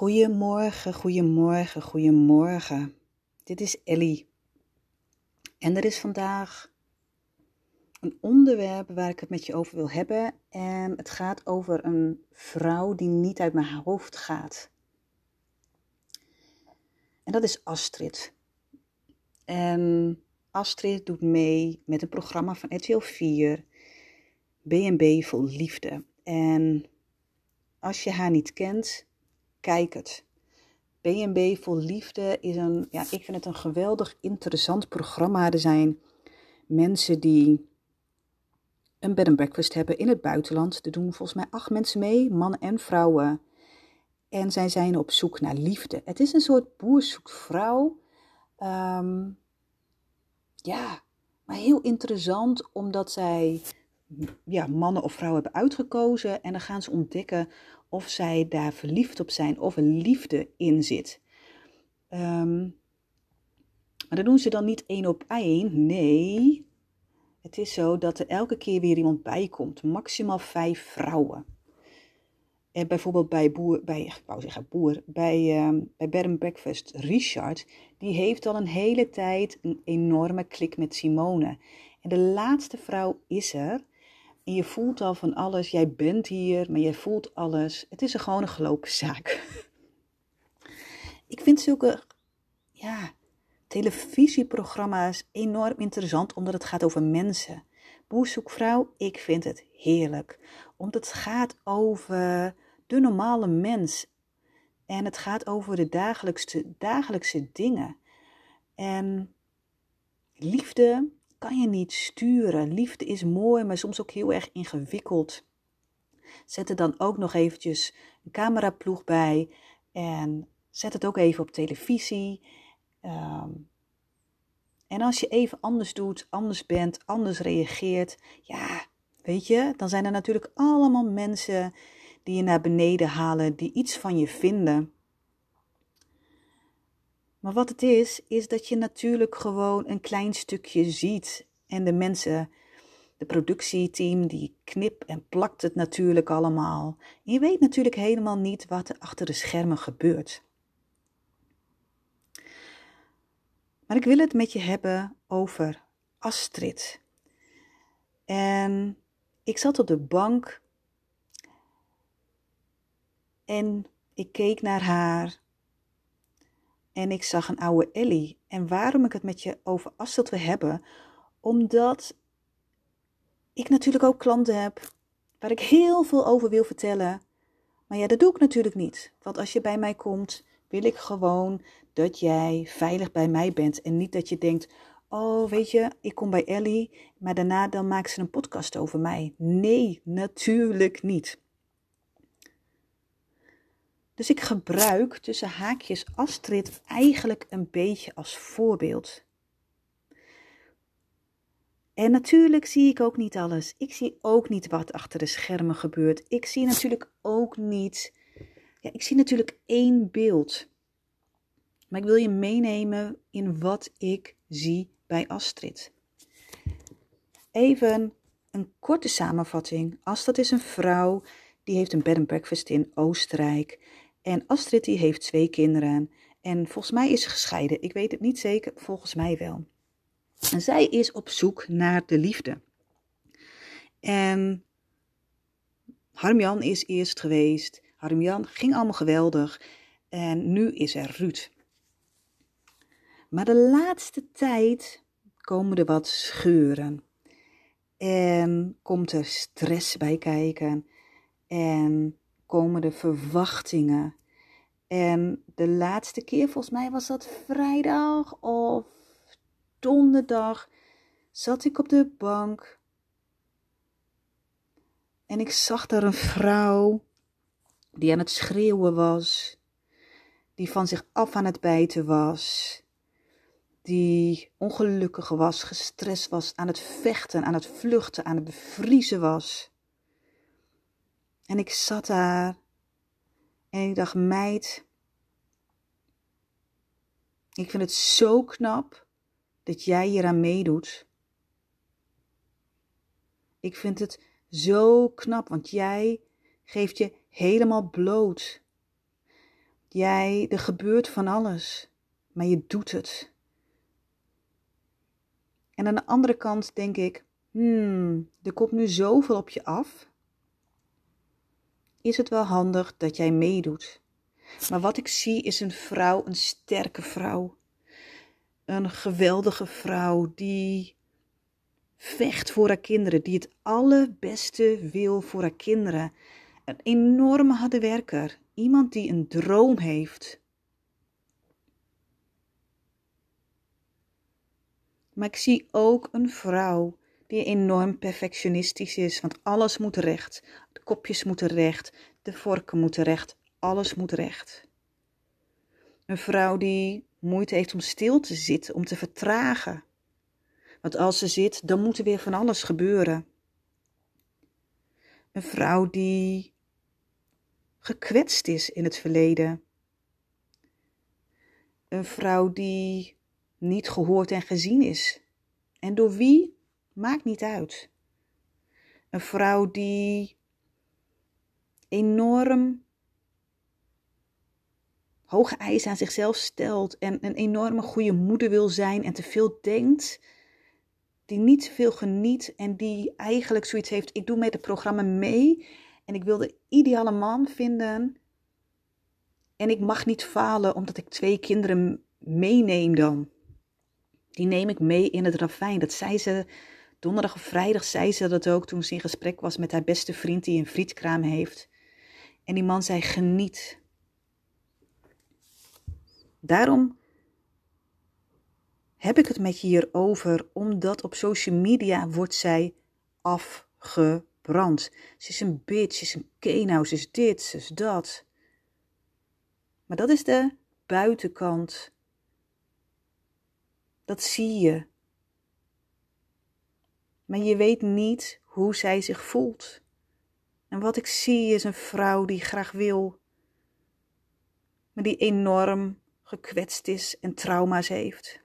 Goedemorgen, goedemorgen, goedemorgen. Dit is Ellie. En er is vandaag een onderwerp waar ik het met je over wil hebben. En het gaat over een vrouw die niet uit mijn hoofd gaat. En dat is Astrid. En Astrid doet mee met een programma van RTL 4, BNB Vol Liefde. En als je haar niet kent, kijk het. BNB Vol Liefde is een, ja, ik vind het een geweldig interessant programma. Er zijn mensen die een bed and breakfast hebben in het buitenland. Er doen volgens mij acht mensen mee, mannen en vrouwen. En zij zijn op zoek naar liefde. Het is een soort boer zoekt vrouw. Ehm, ja, maar heel interessant omdat zij ja, mannen of vrouwen hebben uitgekozen. En dan gaan ze ontdekken of zij daar verliefd op zijn of een liefde in zit. Um, maar dat doen ze dan niet één op één. Nee, het is zo dat er elke keer weer iemand bij komt. Maximaal vijf vrouwen. En bijvoorbeeld bij boer, bij, ik wou zeggen boer, bij, um, bij Bed Breakfast Richard, die heeft al een hele tijd een enorme klik met Simone. En de laatste vrouw is er. En je voelt al van alles. Jij bent hier, maar jij voelt alles. Het is gewoon een gelopen zaak. Ik vind zulke ja, televisieprogramma's enorm interessant, omdat het gaat over mensen. Boerzoekvrouw, ik vind het heerlijk. Omdat het gaat over de normale mens. En het gaat over de dagelijkse, dagelijkse dingen. En liefde kan je niet sturen. Liefde is mooi, maar soms ook heel erg ingewikkeld. Zet er dan ook nog eventjes een cameraploeg bij en zet het ook even op televisie. Ehm, en als je even anders doet, anders bent, anders reageert, ja, weet je, dan zijn er natuurlijk allemaal mensen die je naar beneden halen, die iets van je vinden. Maar wat het is, is dat je natuurlijk gewoon een klein stukje ziet. En de mensen, de productieteam, die knip en plakt het natuurlijk allemaal. En je weet natuurlijk helemaal niet wat er achter de schermen gebeurt. Maar ik wil het met je hebben over Astrid. En ik zat op de bank en ik keek naar haar en ik zag een oude Ellie. En waarom ik het met je over Astrid wil hebben, omdat ik natuurlijk ook klanten heb waar ik heel veel over wil vertellen. Maar ja, dat doe ik natuurlijk niet. Want als je bij mij komt, wil ik gewoon dat jij veilig bij mij bent. En niet dat je denkt, oh weet je, ik kom bij Ellie, maar daarna dan maakt ze een podcast over mij. Nee, natuurlijk niet. Dus ik gebruik tussen haakjes Astrid eigenlijk een beetje als voorbeeld. En natuurlijk zie ik ook niet alles. Ik zie ook niet wat achter de schermen gebeurt. Ik zie natuurlijk ook niet. Ja, ik zie natuurlijk één beeld. Maar ik wil je meenemen in wat ik zie bij Astrid. Even een korte samenvatting. Astrid is een vrouw die heeft een bed and breakfast in Oostenrijk. En Astrid die heeft twee kinderen. En volgens mij is ze gescheiden. Ik weet het niet zeker, volgens mij wel. En zij is op zoek naar de liefde. En Harmjan is eerst geweest. Harmjan ging allemaal geweldig. En nu is er Ruud. Maar de laatste tijd komen er wat scheuren. En komt er stress bij kijken. En komen de verwachtingen. En de laatste keer, volgens mij was dat vrijdag of donderdag, zat ik op de bank. En ik zag daar een vrouw die aan het schreeuwen was, die van zich af aan het bijten was, die ongelukkig was, gestrest was, aan het vechten, aan het vluchten, aan het bevriezen was. En ik zat daar en ik dacht, meid, ik vind het zo knap dat jij hier aan meedoet. Ik vind het zo knap, want jij geeft je helemaal bloot. Jij, er gebeurt van alles, maar je doet het. En aan de andere kant denk ik, hmm, er komt nu zoveel op je af. Is het wel handig dat jij meedoet? Maar wat ik zie is een vrouw, een sterke vrouw. Een geweldige vrouw die vecht voor haar kinderen, die het allerbeste wil voor haar kinderen. Een enorme harde werker, iemand die een droom heeft. Maar ik zie ook een vrouw die enorm perfectionistisch is, want alles moet recht. De kopjes moeten recht, de vorken moeten recht, alles moet recht. Een vrouw die moeite heeft om stil te zitten, om te vertragen. Want als ze zit, dan moet er weer van alles gebeuren. Een vrouw die gekwetst is in het verleden. Een vrouw die niet gehoord en gezien is. En door wie? Maakt niet uit. Een vrouw die enorm hoge eisen aan zichzelf stelt en een enorme goede moeder wil zijn en te veel denkt, die niet te veel geniet en die eigenlijk zoiets heeft: ik doe met het programma mee en ik wil de ideale man vinden. En ik mag niet falen omdat ik twee kinderen meeneem dan. Die neem ik mee in het ravijn. Dat zei ze donderdag of vrijdag, zei ze dat ook toen ze in gesprek was met haar beste vriend die een frietkraam heeft. En die man zei: geniet. Daarom heb ik het met je hierover, omdat op social media wordt zij afgebrand. Ze is een bitch, ze is een kenau, ze is dit, ze is dat. Maar dat is de buitenkant. Dat zie je. Maar je weet niet hoe zij zich voelt. En wat ik zie is een vrouw die graag wil, maar die enorm gekwetst is en trauma's heeft.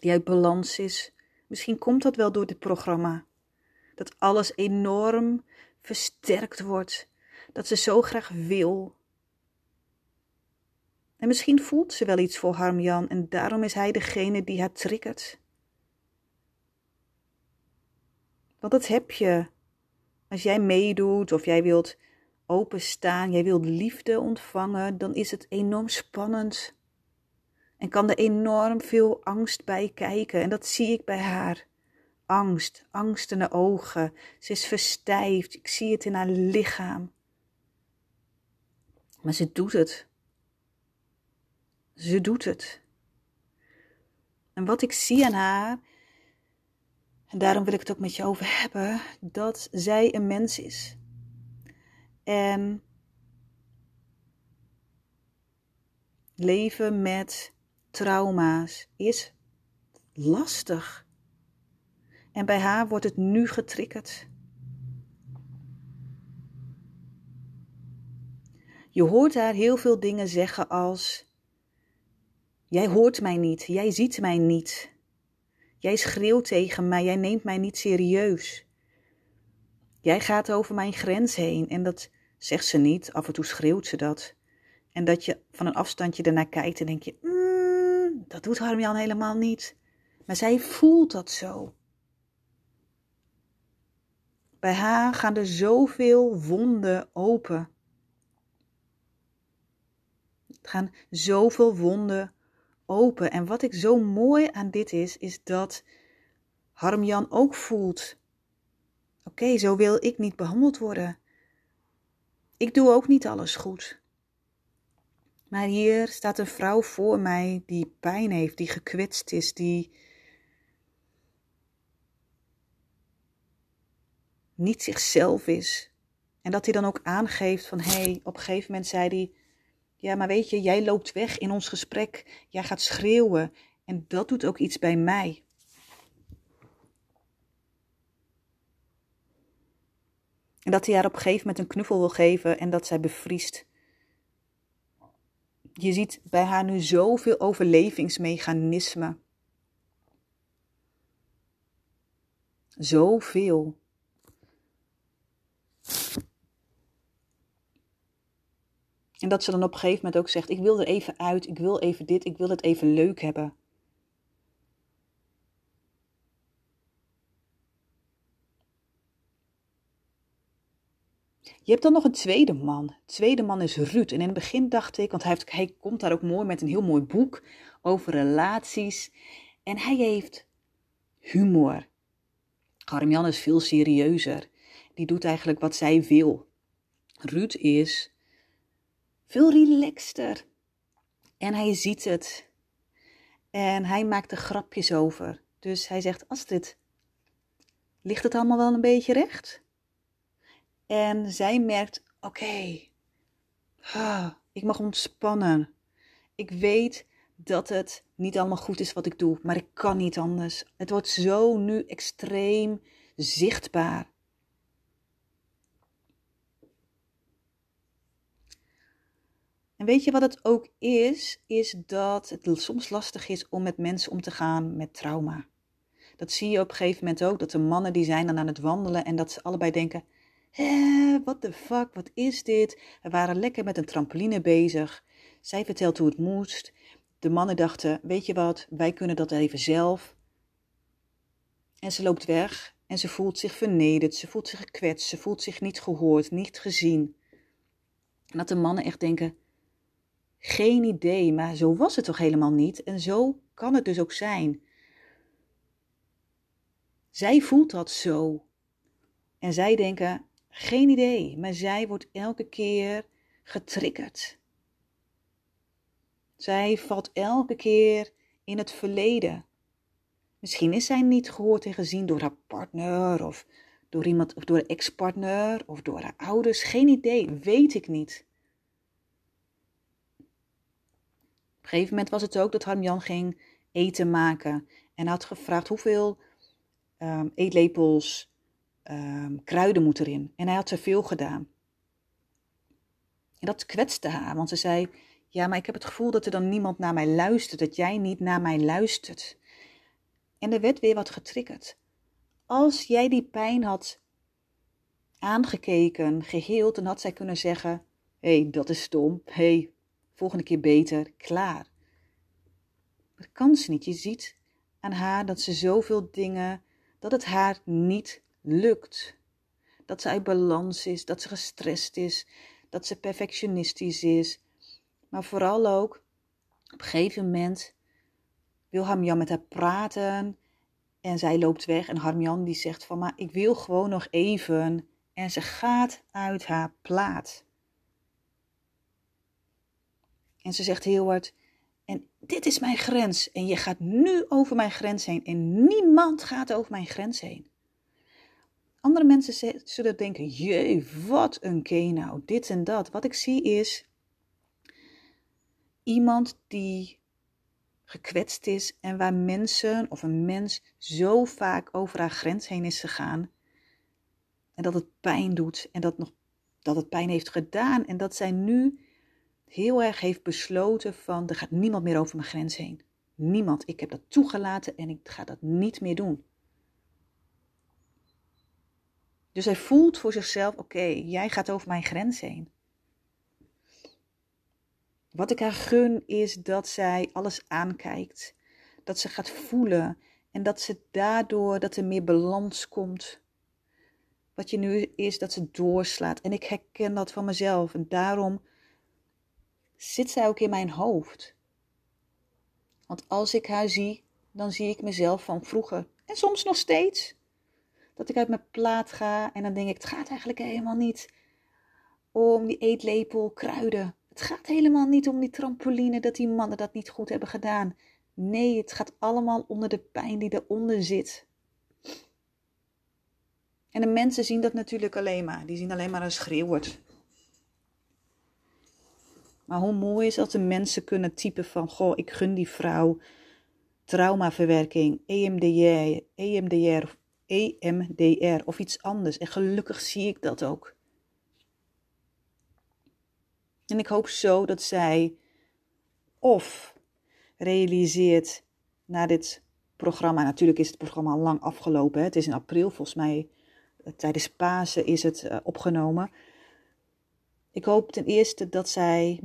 Die uit balans is. Misschien komt dat wel door dit programma. Dat alles enorm versterkt wordt. Dat ze zo graag wil. En misschien voelt ze wel iets voor Harmjan en daarom is hij degene die haar triggert. Want dat heb je. Als jij meedoet of jij wilt openstaan, jij wilt liefde ontvangen, dan is het enorm spannend. En kan er enorm veel angst bij kijken. En dat zie ik bij haar. Angst, angst in de ogen. Ze is verstijfd. Ik zie het in haar lichaam. Maar ze doet het. Ze doet het. En wat ik zie aan haar, daarom wil ik het ook met je over hebben, dat zij een mens is. En leven met trauma's is lastig. En bij haar wordt het nu getriggerd. Je hoort haar heel veel dingen zeggen als: Jij hoort mij niet, jij ziet mij niet. Jij schreeuwt tegen mij, jij neemt mij niet serieus. Jij gaat over mijn grens heen en dat zegt ze niet, af en toe schreeuwt ze dat. En dat je van een afstandje ernaar kijkt en denk je: mm, dat doet Harmjan helemaal niet. Maar zij voelt dat zo. Bij haar gaan er zoveel wonden open. Het gaan zoveel wonden open. En wat ik zo mooi aan dit is, is dat Harmjan ook voelt. Oké, zo wil ik niet behandeld worden. Ik doe ook niet alles goed. Maar hier staat een vrouw voor mij die pijn heeft, die gekwetst is, die niet zichzelf is. En dat hij dan ook aangeeft van, hé, hey, op een gegeven moment zei hij, ja, maar weet je, jij loopt weg in ons gesprek, jij gaat schreeuwen en dat doet ook iets bij mij. En dat hij haar op een gegeven moment een knuffel wil geven en dat zij bevriest je ziet bij haar nu zoveel overlevingsmechanismen. Zoveel. En dat ze dan op een gegeven moment ook zegt: Ik wil er even uit, ik wil even dit, ik wil het even leuk hebben. Je hebt dan nog een tweede man. De tweede man is Ruud. En in het begin dacht ik, want hij, heeft, komt daar ook mooi met een heel mooi boek over relaties. En hij heeft humor. Harmjan is veel serieuzer. Die doet eigenlijk wat zij wil. Ruud is veel relaxter. En hij ziet het. En hij maakt er grapjes over. Dus hij zegt: Astrid, ligt het allemaal wel een beetje recht? En zij merkt: Oké, ah, ik mag ontspannen. Ik weet dat het niet allemaal goed is wat ik doe, maar ik kan niet anders. Het wordt zo nu extreem zichtbaar. En weet je wat het ook is? Is dat het soms lastig is om met mensen om te gaan met trauma. Dat zie je op een gegeven moment ook, dat de mannen die zijn dan aan het wandelen en dat ze allebei denken, hé, what the fuck, wat is dit? We waren lekker met een trampoline bezig. Zij vertelt hoe het moest. De mannen dachten, weet je wat, wij kunnen dat even zelf. En ze loopt weg en ze voelt zich vernederd, ze voelt zich gekwetst, ze voelt zich niet gehoord, niet gezien. En dat de mannen echt denken, geen idee, maar zo was het toch helemaal niet en zo kan het dus ook zijn. Zij voelt dat zo. En zij denken, geen idee, maar zij wordt elke keer getriggerd. Zij valt elke keer in het verleden. Misschien is zij niet gehoord en gezien door haar partner of door iemand of door een ex-partner of door haar ouders. Geen idee, weet ik niet. Op een gegeven moment was het ook dat Harmjan ging eten maken en had gevraagd hoeveel um, eetlepels um, kruiden moet erin. En hij had te veel gedaan. En dat kwetste haar, want ze zei: Ja, maar ik heb het gevoel dat er dan niemand naar mij luistert, dat jij niet naar mij luistert. En er werd weer wat getriggerd. Als jij die pijn had aangekeken, geheeld, dan had zij kunnen zeggen: Hé, hey, dat is stom. Hé, hey, volgende keer beter, klaar. Dat kan ze niet. Je ziet aan haar dat ze zoveel dingen, dat het haar niet lukt. Dat ze uit balans is, dat ze gestrest is, dat ze perfectionistisch is. Maar vooral ook, op een gegeven moment wil Harmjan met haar praten en zij loopt weg en Harmjan die zegt van, maar ik wil gewoon nog even. En ze gaat uit haar plaat. En ze zegt heel hard, en dit is mijn grens en je gaat nu over mijn grens heen en niemand gaat over mijn grens heen. Andere mensen zullen denken, jee, wat een nou, dit en dat. Wat ik zie is iemand die gekwetst is en waar mensen of een mens zo vaak over haar grens heen is gegaan en dat het pijn doet en dat, nog, dat het pijn heeft gedaan en dat zij nu heel erg heeft besloten van er gaat niemand meer over mijn grens heen. Niemand. Ik heb dat toegelaten en ik ga dat niet meer doen. Dus hij voelt voor zichzelf: oké, jij gaat over mijn grens heen. Wat ik haar gun is dat zij alles aankijkt, dat ze gaat voelen en dat ze daardoor dat er meer balans komt. Wat je nu is dat ze doorslaat en ik herken dat van mezelf en daarom zit zij ook in mijn hoofd. Want als ik haar zie, dan zie ik mezelf van vroeger en soms nog steeds. Dat ik uit mijn plaat ga en dan denk ik, het gaat eigenlijk helemaal niet om die eetlepel kruiden. Het gaat helemaal niet om die trampoline, dat die mannen dat niet goed hebben gedaan. Nee, het gaat allemaal onder de pijn die eronder zit. En de mensen zien dat natuurlijk alleen maar. Die zien alleen maar een schreeuwert. Maar hoe mooi is als de mensen kunnen typen van, goh, ik gun die vrouw traumaverwerking, EMDR, EMDR EMDR of iets anders. En gelukkig zie ik dat ook. En ik hoop zo dat zij of realiseert na dit programma. Natuurlijk is het programma al lang afgelopen. Hè? Het is in april volgens mij. Tijdens Pasen is het uh, opgenomen. Ik hoop ten eerste dat zij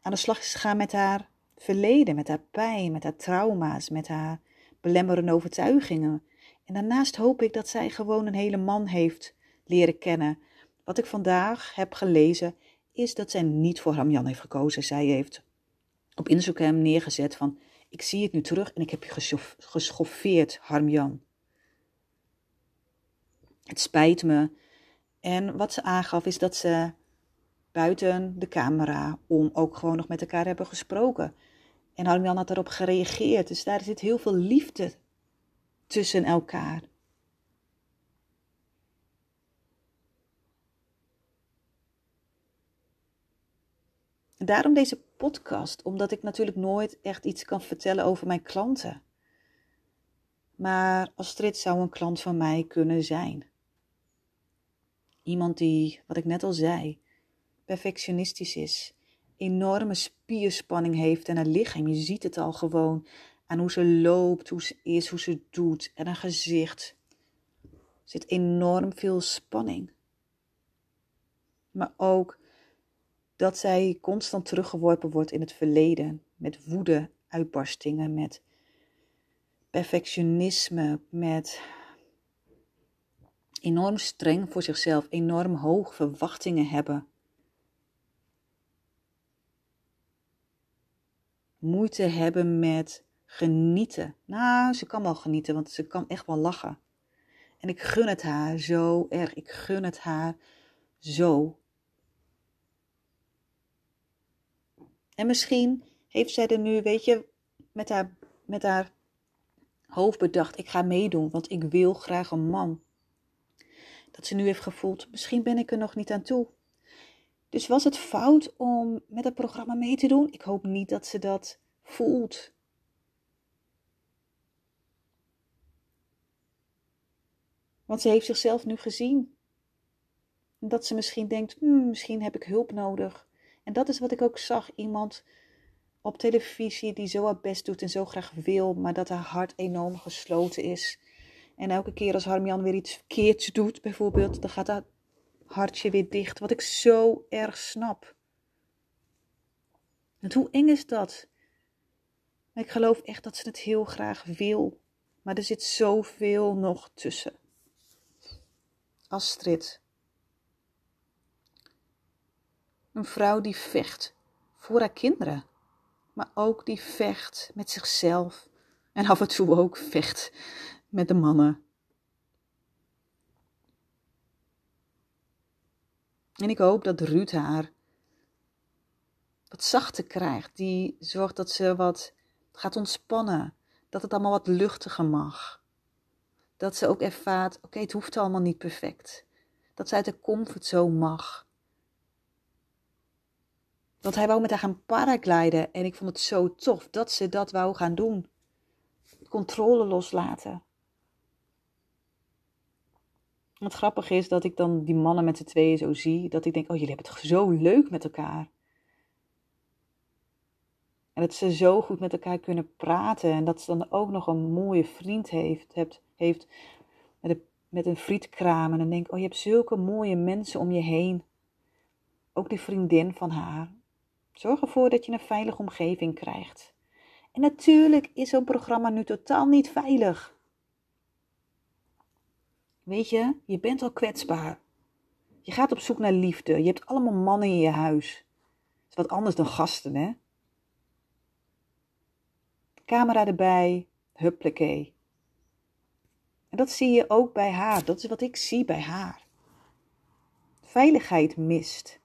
aan de slag is gegaan met haar verleden, met haar pijn, met haar trauma's, met haar belemmerende overtuigingen. En daarnaast hoop ik dat zij gewoon een hele man heeft leren kennen. Wat ik vandaag heb gelezen is dat zij niet voor Hamjan heeft gekozen. Zij heeft op Instagram neergezet van ik zie het nu terug en ik heb je geschoffeerd, Harmjan. Het spijt me. En wat ze aangaf is dat ze buiten de camera om ook gewoon nog met elkaar hebben gesproken. En Harmjan had daarop gereageerd. Dus daar zit heel veel liefde tussen elkaar. Daarom deze podcast, omdat ik natuurlijk nooit echt iets kan vertellen over mijn klanten. Maar Astrid zou een klant van mij kunnen zijn. Iemand die, wat ik net al zei, perfectionistisch is, enorme spierspanning heeft en haar lichaam, je ziet het al gewoon aan hoe ze loopt, hoe ze is, hoe ze doet en haar gezicht. Er zit enorm veel spanning. Maar ook dat zij constant teruggeworpen wordt in het verleden, met woede, uitbarstingen, met perfectionisme, met enorm streng voor zichzelf, enorm hoog verwachtingen hebben. Moeite hebben met genieten. Nou, ze kan wel genieten, want ze kan echt wel lachen. En ik gun het haar zo erg. Ik gun het haar zo. En misschien heeft zij er nu, weet je, met haar, met haar hoofd bedacht: ik ga meedoen, want ik wil graag een man. Dat ze nu heeft gevoeld: misschien ben ik er nog niet aan toe. Dus was het fout om met het programma mee te doen? Ik hoop niet dat ze dat voelt. Want ze heeft zichzelf nu gezien. Dat ze misschien denkt: hmm, misschien heb ik hulp nodig. En dat is wat ik ook zag. Iemand op televisie die zo haar best doet en zo graag wil, maar dat haar hart enorm gesloten is. En elke keer als Harmjan weer iets verkeerds doet, bijvoorbeeld, dan gaat dat hartje weer dicht. Wat ik zo erg snap. En hoe eng is dat? Ik geloof echt dat ze het heel graag wil. Maar er zit zoveel nog tussen. Astrid. Een vrouw die vecht voor haar kinderen, maar ook die vecht met zichzelf en af en toe ook vecht met de mannen. En ik hoop dat Ruud haar wat zachter krijgt. Die zorgt dat ze wat gaat ontspannen. Dat het allemaal wat luchtiger mag. Dat ze ook ervaart, oké, het hoeft allemaal niet perfect. Dat ze uit de comfortzone mag. Want hij wou met haar gaan paragliden en ik vond het zo tof dat ze dat wou gaan doen. Controle loslaten. Wat grappig is dat ik dan die mannen met z'n tweeën zo zie, dat ik denk, oh jullie hebben het zo leuk met elkaar. En dat ze zo goed met elkaar kunnen praten en dat ze dan ook nog een mooie vriend heeft, heeft met, een, met een. En dan denk ik, oh je hebt zulke mooie mensen om je heen. Ook die vriendin van haar. Zorg ervoor dat je een veilige omgeving krijgt. En natuurlijk is zo'n programma nu totaal niet veilig. Weet je, je bent al kwetsbaar. Je gaat op zoek naar liefde. Je hebt allemaal mannen in je huis. Dat is wat anders dan gasten, hè? Camera erbij, huppakee. En dat zie je ook bij haar. Dat is wat ik zie bij haar. Veiligheid mist.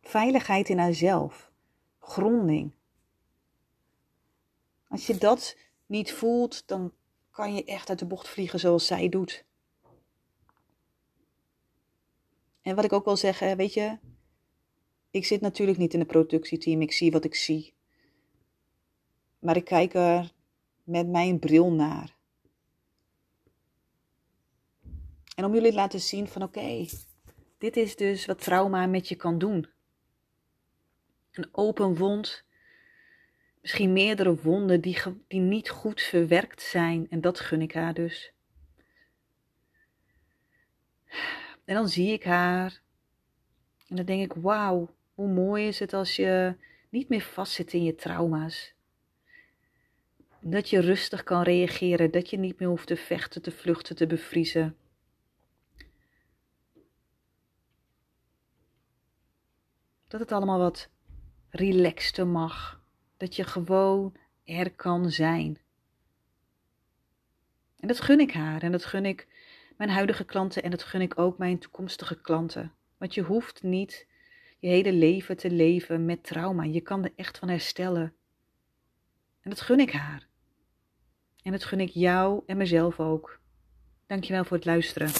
Veiligheid in haarzelf. Gronding. Als je dat niet voelt, dan kan je echt uit de bocht vliegen zoals zij doet. En wat ik ook wil zeggen, weet je, ik zit natuurlijk niet in het productieteam, ik zie wat ik zie. Maar ik kijk er met mijn bril naar. En om jullie te laten zien van oké, dit is dus wat trauma met je kan doen. Een open wond, misschien meerdere wonden die, die niet goed verwerkt zijn. En dat gun ik haar dus. En dan zie ik haar En dan denk ik, wauw, hoe mooi is het als je niet meer vastzit in je trauma's. Dat je rustig kan reageren, dat je niet meer hoeft te vechten, te vluchten, te bevriezen. Dat het allemaal wat relaxter mag. Dat je gewoon er kan zijn. En dat gun ik haar en dat gun ik mijn huidige klanten en dat gun ik ook mijn toekomstige klanten. Want je hoeft niet je hele leven te leven met trauma. Je kan er echt van herstellen. En dat gun ik haar. En dat gun ik jou en mezelf ook. Dankjewel voor het luisteren.